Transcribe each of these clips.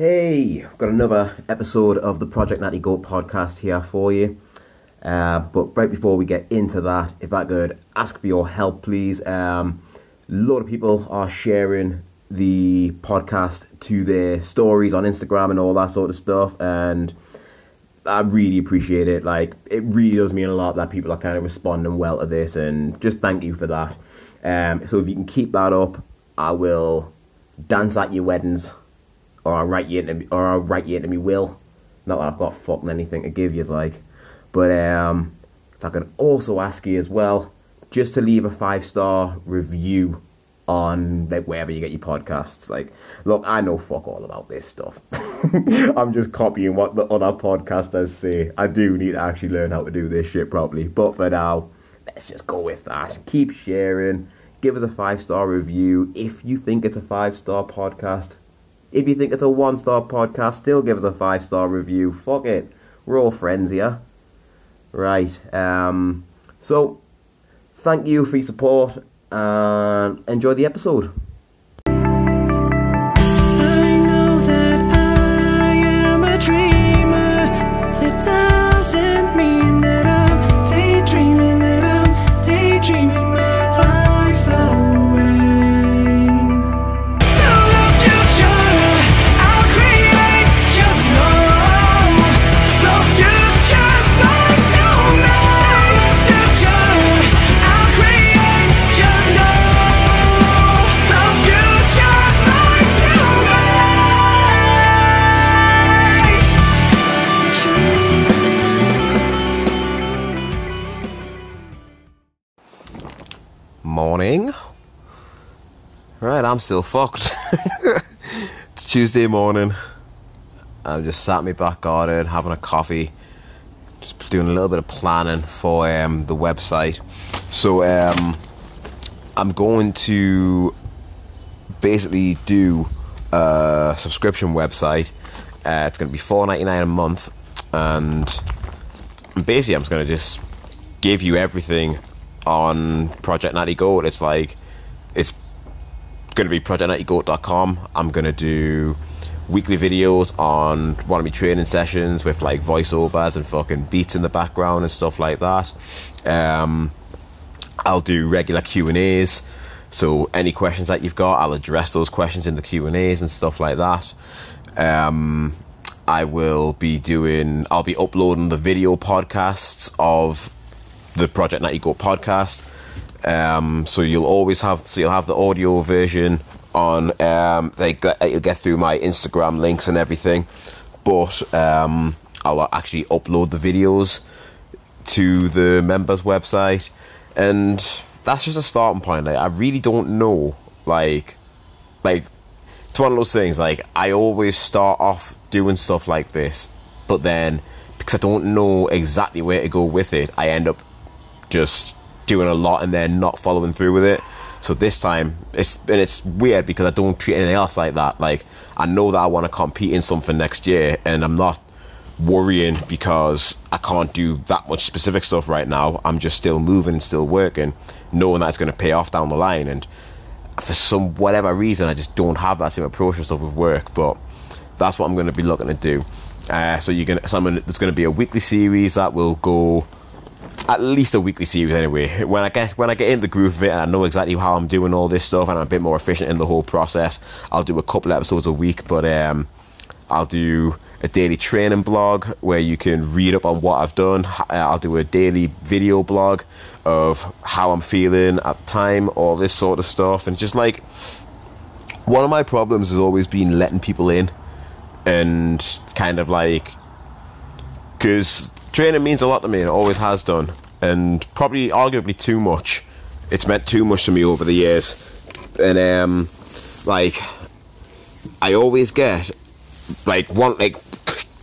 Hey, I've got another episode of the Project Natty Goat podcast here for you. Uh, but right before we get into that, if I could ask for your help, please. Um, a lot of people are sharing the podcast to their stories on Instagram and all that sort of stuff, and I really appreciate it. Like, it really does mean a lot that people are kind of responding well to this, and just thank you for that. Um, so if you can keep that up, I will dance at your weddings, or I'll write you into me, or I'll write you into me will. Not that I've got fucking anything to give you, like. But um, if I could also ask you as well, just to leave a five star review on like wherever you get your podcasts. Like, look, I know fuck all about this stuff. I'm just copying what the other podcasters say. I do need to actually learn how to do this shit properly. But for now, let's just go with that. Keep sharing. Give us a five star review if you think it's a five star podcast. If you think it's a one star podcast, still give us a five star review. Fuck it. We're all friends here. Right. Um, so, thank you for your support and enjoy the episode. I'm still fucked. it's Tuesday morning. I'm just sat in my back garden having a coffee, just doing a little bit of planning for um, the website. So um, I'm going to basically do a subscription website. Uh, it's going to be four ninety nine a month, and basically I'm just going to just give you everything on Project Natty Goat. It's like it's going to be projectnattygoat.com. I'm going to do weekly videos on one of my training sessions with like voiceovers and fucking beats in the background and stuff like that. Um, I'll do regular Q and A's. So any questions that you've got, I'll address those questions in the Q and A's and stuff like that. Um, I will be doing. I'll be uploading the video podcasts of the Project Natty Goat podcast. Um, so you'll always have. So you'll have the audio version on. Um, they you'll get through my Instagram links and everything, but um, I'll actually upload the videos to the members website and that's just a starting point like i really don't know like like it's one of those things like i always start off doing stuff like this but then because i don't know exactly where to go with it i end up just doing a lot and then not following through with it so this time it's and it's weird because i don't treat anything else like that like i know that i want to compete in something next year and i'm not worrying because I can't do that much specific stuff right now. I'm just still moving and still working, knowing that it's going to pay off down the line. And for some whatever reason, I just don't have that same approach and stuff with work. But that's what I'm going to be looking to do. Uh, so you're going to, so there's going to be a weekly series that will go at least a weekly series anyway. When I get when I get in the groove of it and I know exactly how I'm doing all this stuff and I'm a bit more efficient in the whole process, I'll do a couple episodes a week. But um, I'll do a daily training blog where you can read up on what I've done. I'll do a daily video blog of how I'm feeling at the time, all this sort of stuff, and just like one of my problems has always been letting people in and kind of like because training means a lot to me and it always has done. And probably arguably too much. It's meant too much to me over the years. And um like i always get like one like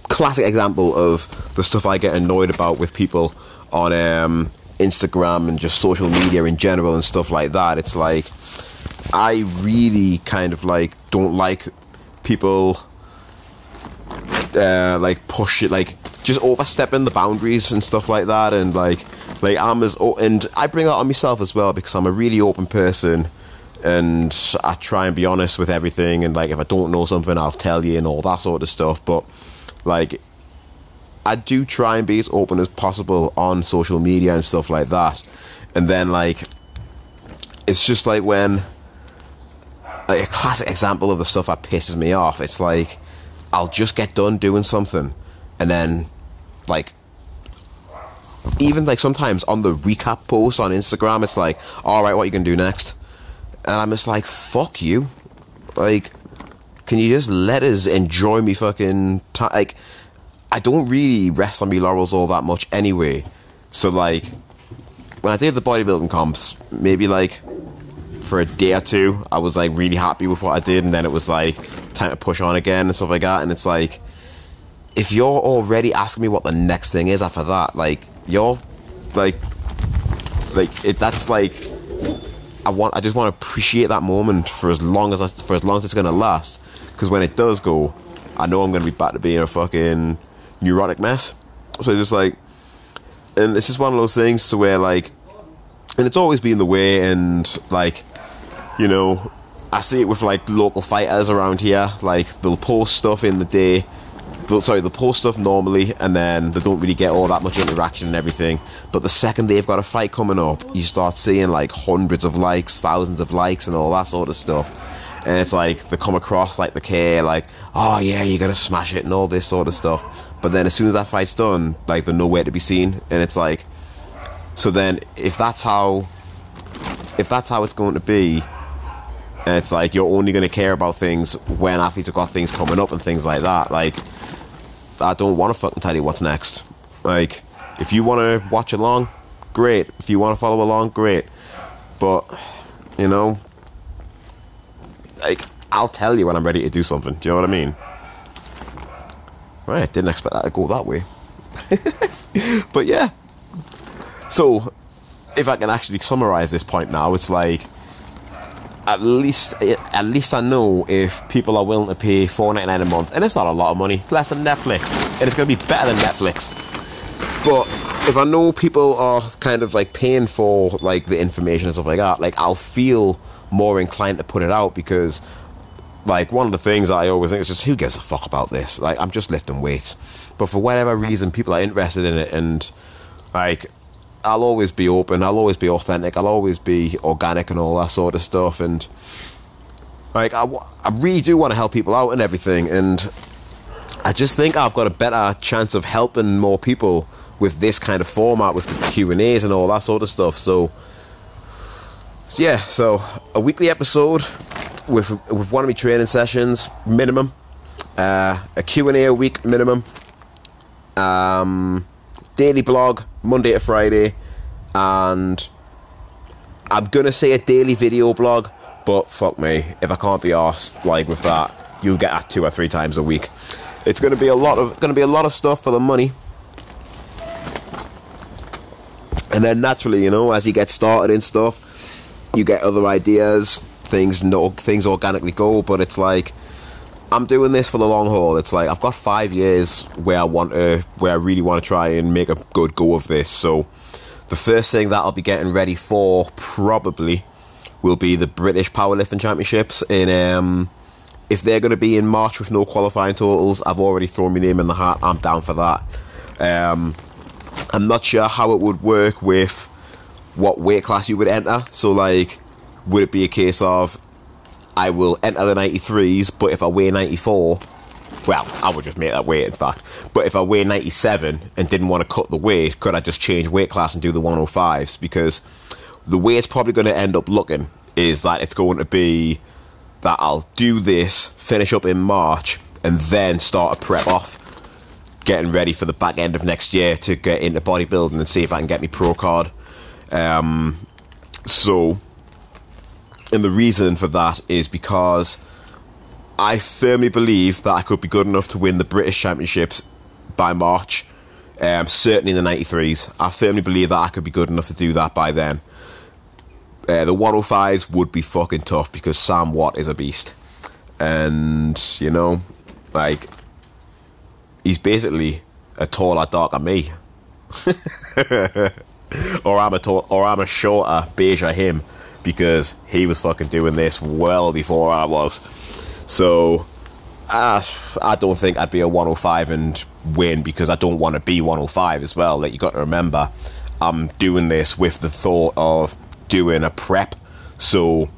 classic example of the stuff i get annoyed about with people on um instagram and just social media in general and stuff like that. It's like i really kind of like don't like people uh, like push it, like just overstepping the boundaries and stuff like that, and like like I'm as o- and I bring that on myself as well because I'm a really open person and I try and be honest with everything. And like, if I don't know something, I'll tell you and all that sort of stuff. But like, I do try and be as open as possible on social media and stuff like that. And then like, it's just like when like, a classic example of the stuff that pisses me off. It's like I'll just get done doing something, and then like even like sometimes on the recap post on Instagram, it's like, all right, what you gonna do next? And I'm just like, fuck you. Like, can you just let us enjoy me fucking? Like, I don't really rest on me laurels all that much anyway. So like, when I did the bodybuilding comps, maybe like for a day or two, I was like really happy with what I did, and then it was like time to push on again and stuff like that. And it's like, if you're already asking me what the next thing is after that, like you're like, like it. That's like, I want. I just want to appreciate that moment for as long as I, for as long as it's gonna last. Because when it does go, I know I'm gonna be back to being a fucking neurotic mess. So just like, and it's just one of those things to where like, and it's always been the way, and like, you know, I see it with like local fighters around here. Like they'll post stuff in the day. They'll, sorry, they'll post stuff normally, and then they don't really get all that much interaction and everything. But the second they've got a fight coming up, you start seeing like hundreds of likes, thousands of likes, and all that sort of stuff. And it's like they come across like the care, like, oh yeah, you're gonna smash it and all this sort of stuff. But then as soon as that fight's done, like they're nowhere to be seen, and it's like, so then if that's how, if that's how it's going to be, and it's like you're only going to care about things when athletes have got things coming up and things like that. Like, I don't want to fucking tell you what's next. Like, if you want to watch along, great. If you want to follow along, great. But, you know, like, I'll tell you when I'm ready to do something. Do you know what I mean? Right, didn't expect that to go that way. but yeah. So, if I can actually summarize this point now, it's like at least at least I know if people are willing to pay four ninety nine a month, and it's not a lot of money. It's less than Netflix, and it's going to be better than Netflix. But if I know people are kind of like paying for like the information and stuff like that, like I'll feel more inclined to put it out because like one of the things I always think is just who gives a fuck about this? Like I'm just lifting weights, but for whatever reason, people are interested in it, and like I'll always be open. I'll always be authentic. I'll always be organic and all that sort of stuff. And like, I, I really do want to help people out and everything. And I just think I've got a better chance of helping more people with this kind of format, with the Q and A's and all that sort of stuff. So yeah, so a weekly episode with with one of my training sessions minimum, uh, a Q and A a week minimum. Um, daily blog Monday to Friday, and I'm gonna say a daily video blog, but fuck me, if I can't be asked like with that, you'll get that two or three times a week. It's gonna be a lot of gonna be a lot of stuff for the money, and then naturally, you know, as you get started in stuff, you get other ideas, things no things organically go, but it's like. I'm doing this for the long haul. It's like I've got five years where I want to, where I really want to try and make a good go of this. So, the first thing that I'll be getting ready for probably will be the British Powerlifting Championships. In um, if they're going to be in March with no qualifying totals, I've already thrown my name in the hat. I'm down for that. Um, I'm not sure how it would work with what weight class you would enter. So, like, would it be a case of I will enter the 93s, but if I weigh 94, well, I would just make that weight, in fact. But if I weigh 97 and didn't want to cut the weight, could I just change weight class and do the 105s? Because the way it's probably going to end up looking is that it's going to be that I'll do this, finish up in March, and then start a prep off, getting ready for the back end of next year to get into bodybuilding and see if I can get me pro card. Um, so and the reason for that is because I firmly believe that I could be good enough to win the British Championships by March. Um, certainly in the 93s. I firmly believe that I could be good enough to do that by then. Uh, the 105s would be fucking tough because Sam Watt is a beast. And, you know, like, he's basically a taller, darker me. or I'm a tall, or I'm a shorter, beiger him because he was fucking doing this well before I was. So uh, I don't think I'd be a 105 and win because I don't want to be 105 as well. Like you got to remember, I'm doing this with the thought of doing a prep. So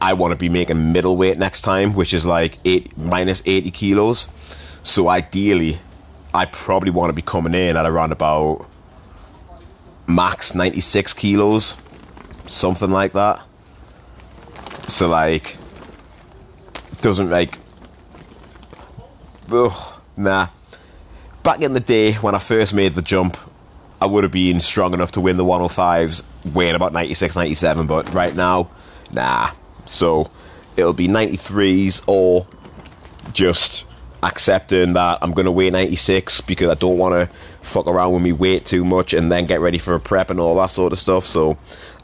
I want to be making middleweight next time, which is like eight minus 80 kilos. So ideally, I probably want to be coming in at around about max 96 kilos, something like that. So like, doesn't like, ugh, nah. Back in the day when I first made the jump, I would have been strong enough to win the 105s weighing about 96, 97, but right now, nah. So it'll be 93s or just accepting that I'm going to weigh 96 because I don't want to fuck around with me weight too much and then get ready for a prep and all that sort of stuff. So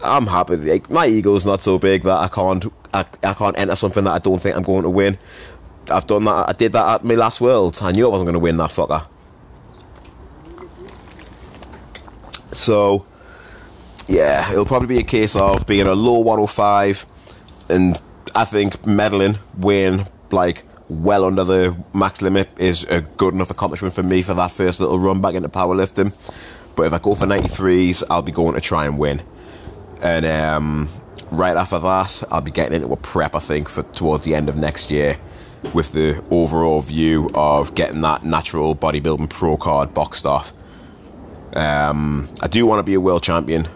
I'm happy. Like, my ego's not so big that I can't I, I can't enter something that I don't think I'm going to win. I've done that. I did that at my last Worlds. I knew I wasn't going to win that fucker. So yeah, it'll probably be a case of being a low 105 and I think medaling, win, like well under the max limit is a good enough accomplishment for me for that first little run back into powerlifting. But if I go for 93s, I'll be going to try and win. And um, right after that, I'll be getting into a prep, I think, for towards the end of next year with the overall view of getting that natural bodybuilding pro card boxed off. Um, I do want to be a world champion,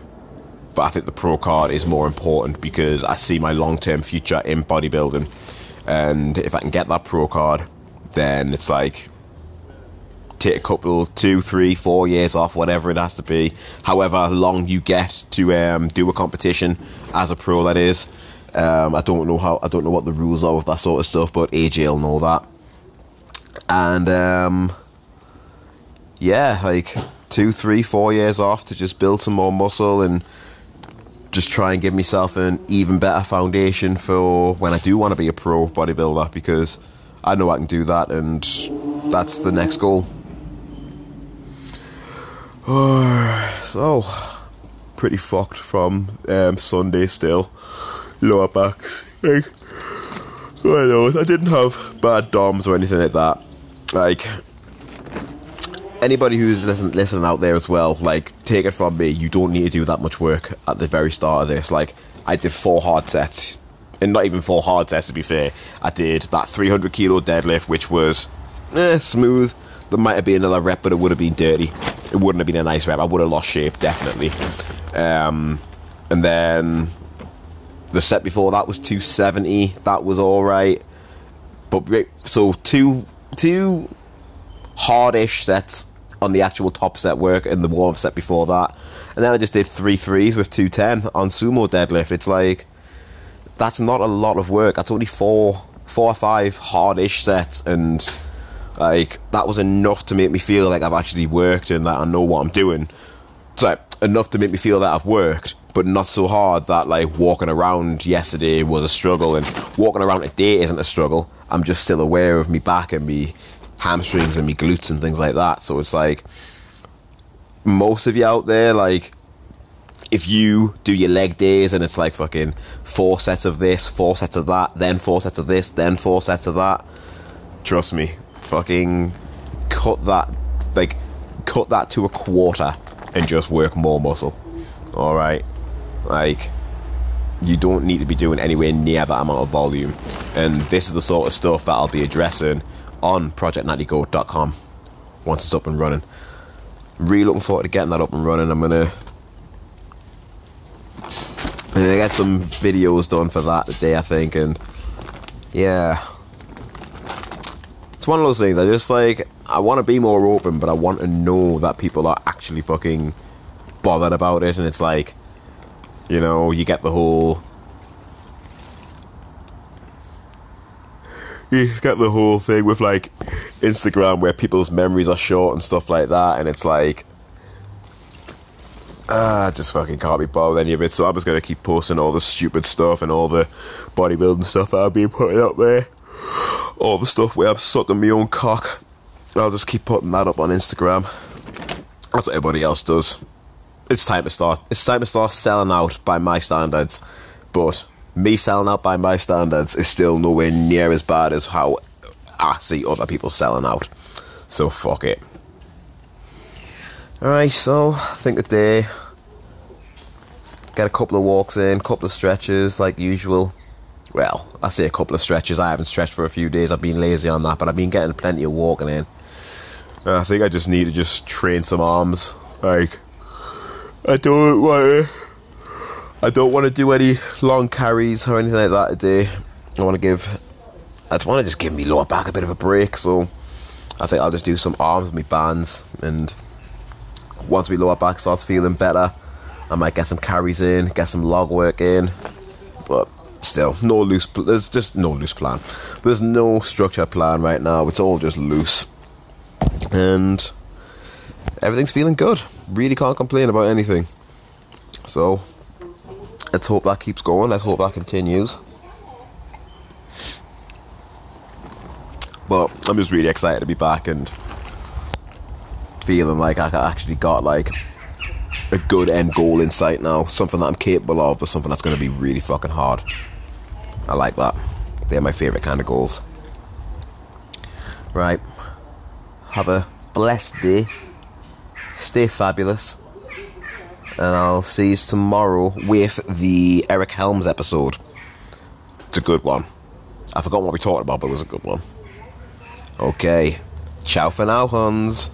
but I think the pro card is more important because I see my long term future in bodybuilding. And if I can get that pro card, then it's like take a couple, two, three, four years off, whatever it has to be, however long you get to um, do a competition as a pro. That is, um, I don't know how, I don't know what the rules are with that sort of stuff, but AJ will know that. And um, yeah, like two, three, four years off to just build some more muscle and just try and give myself an even better foundation for when I do want to be a pro bodybuilder because I know I can do that and that's the next goal. so, pretty fucked from um, Sunday still. Lower backs. Like, I know, I didn't have bad DOMs or anything like that. Like, anybody who's listen, listening out there as well, like, take it from me, you don't need to do that much work at the very start of this. Like, I did four hard sets, and not even four hard sets to be fair. I did that 300 kilo deadlift, which was eh, smooth. There might have been another rep, but it would have been dirty. It wouldn't have been a nice rep. I would have lost shape, definitely. Um, and then the set before that was 270. That was all right. But so two two hardish sets on the actual top set work and the warm set before that. And then I just did three threes with 210 on sumo deadlift. It's like, that's not a lot of work. That's only four, four or five hardish sets. And like, that was enough to make me feel like I've actually worked and that I know what I'm doing. So, enough to make me feel that I've worked, but not so hard that like walking around yesterday was a struggle and walking around today isn't a struggle. I'm just still aware of me back and me hamstrings and me glutes and things like that. So it's like most of you out there, like if you do your leg days and it's like fucking four sets of this, four sets of that, then four sets of this, then four sets of that, trust me, fucking cut that, like, cut that to a quarter and just work more muscle. Alright? Like, you don't need to be doing anywhere near that amount of volume. And this is the sort of stuff that I'll be addressing on projectnattygoat.com once it's up and running. Really looking forward to getting that up and running. I'm gonna I'm gonna get some videos done for that today, I think, and yeah. It's one of those things. I just like I want to be more open, but I want to know that people are actually fucking bothered about it, and it's like, you know, you get the whole you get the whole thing with like Instagram where people's memories are short and stuff like that, and it's like, ah, I just fucking can't be bothered with any of it. So I'm just gonna keep posting all the stupid stuff and all the bodybuilding stuff I've been putting up there, all the stuff where I'm sucking my own cock. I'll just keep putting that up on Instagram. That's what everybody else does. it's time to start. It's time to start selling out by my standards, but me selling out by my standards is still nowhere near as bad as how I see other people selling out. So fuck it. Alright, so I think today get a couple of walks in, couple of stretches like usual. Well, I say a couple of stretches. I haven't stretched for a few days. I've been lazy on that, but I've been getting plenty of walking in. And I think I just need to just train some arms. Like I don't want to. I don't want to do any long carries or anything like that today. I want to give. I just want to just give me lower back a bit of a break. So I think I'll just do some arms with my bands, and once my lower back starts feeling better, I might get some carries in, get some log work in. But still, no loose. There's just no loose plan. There's no structure plan right now. It's all just loose, and everything's feeling good. Really can't complain about anything. So let's hope that keeps going. Let's hope that continues. But I'm just really excited to be back and feeling like I actually got like a good end goal in sight now. Something that I'm capable of, but something that's going to be really fucking hard. I like that. They're my favorite kind of goals. Right. Have a blessed day. Stay fabulous. And I'll see you tomorrow with the Eric Helms episode. It's a good one. I forgot what we talked about, but it was a good one. Okay. Ciao for now, Hans.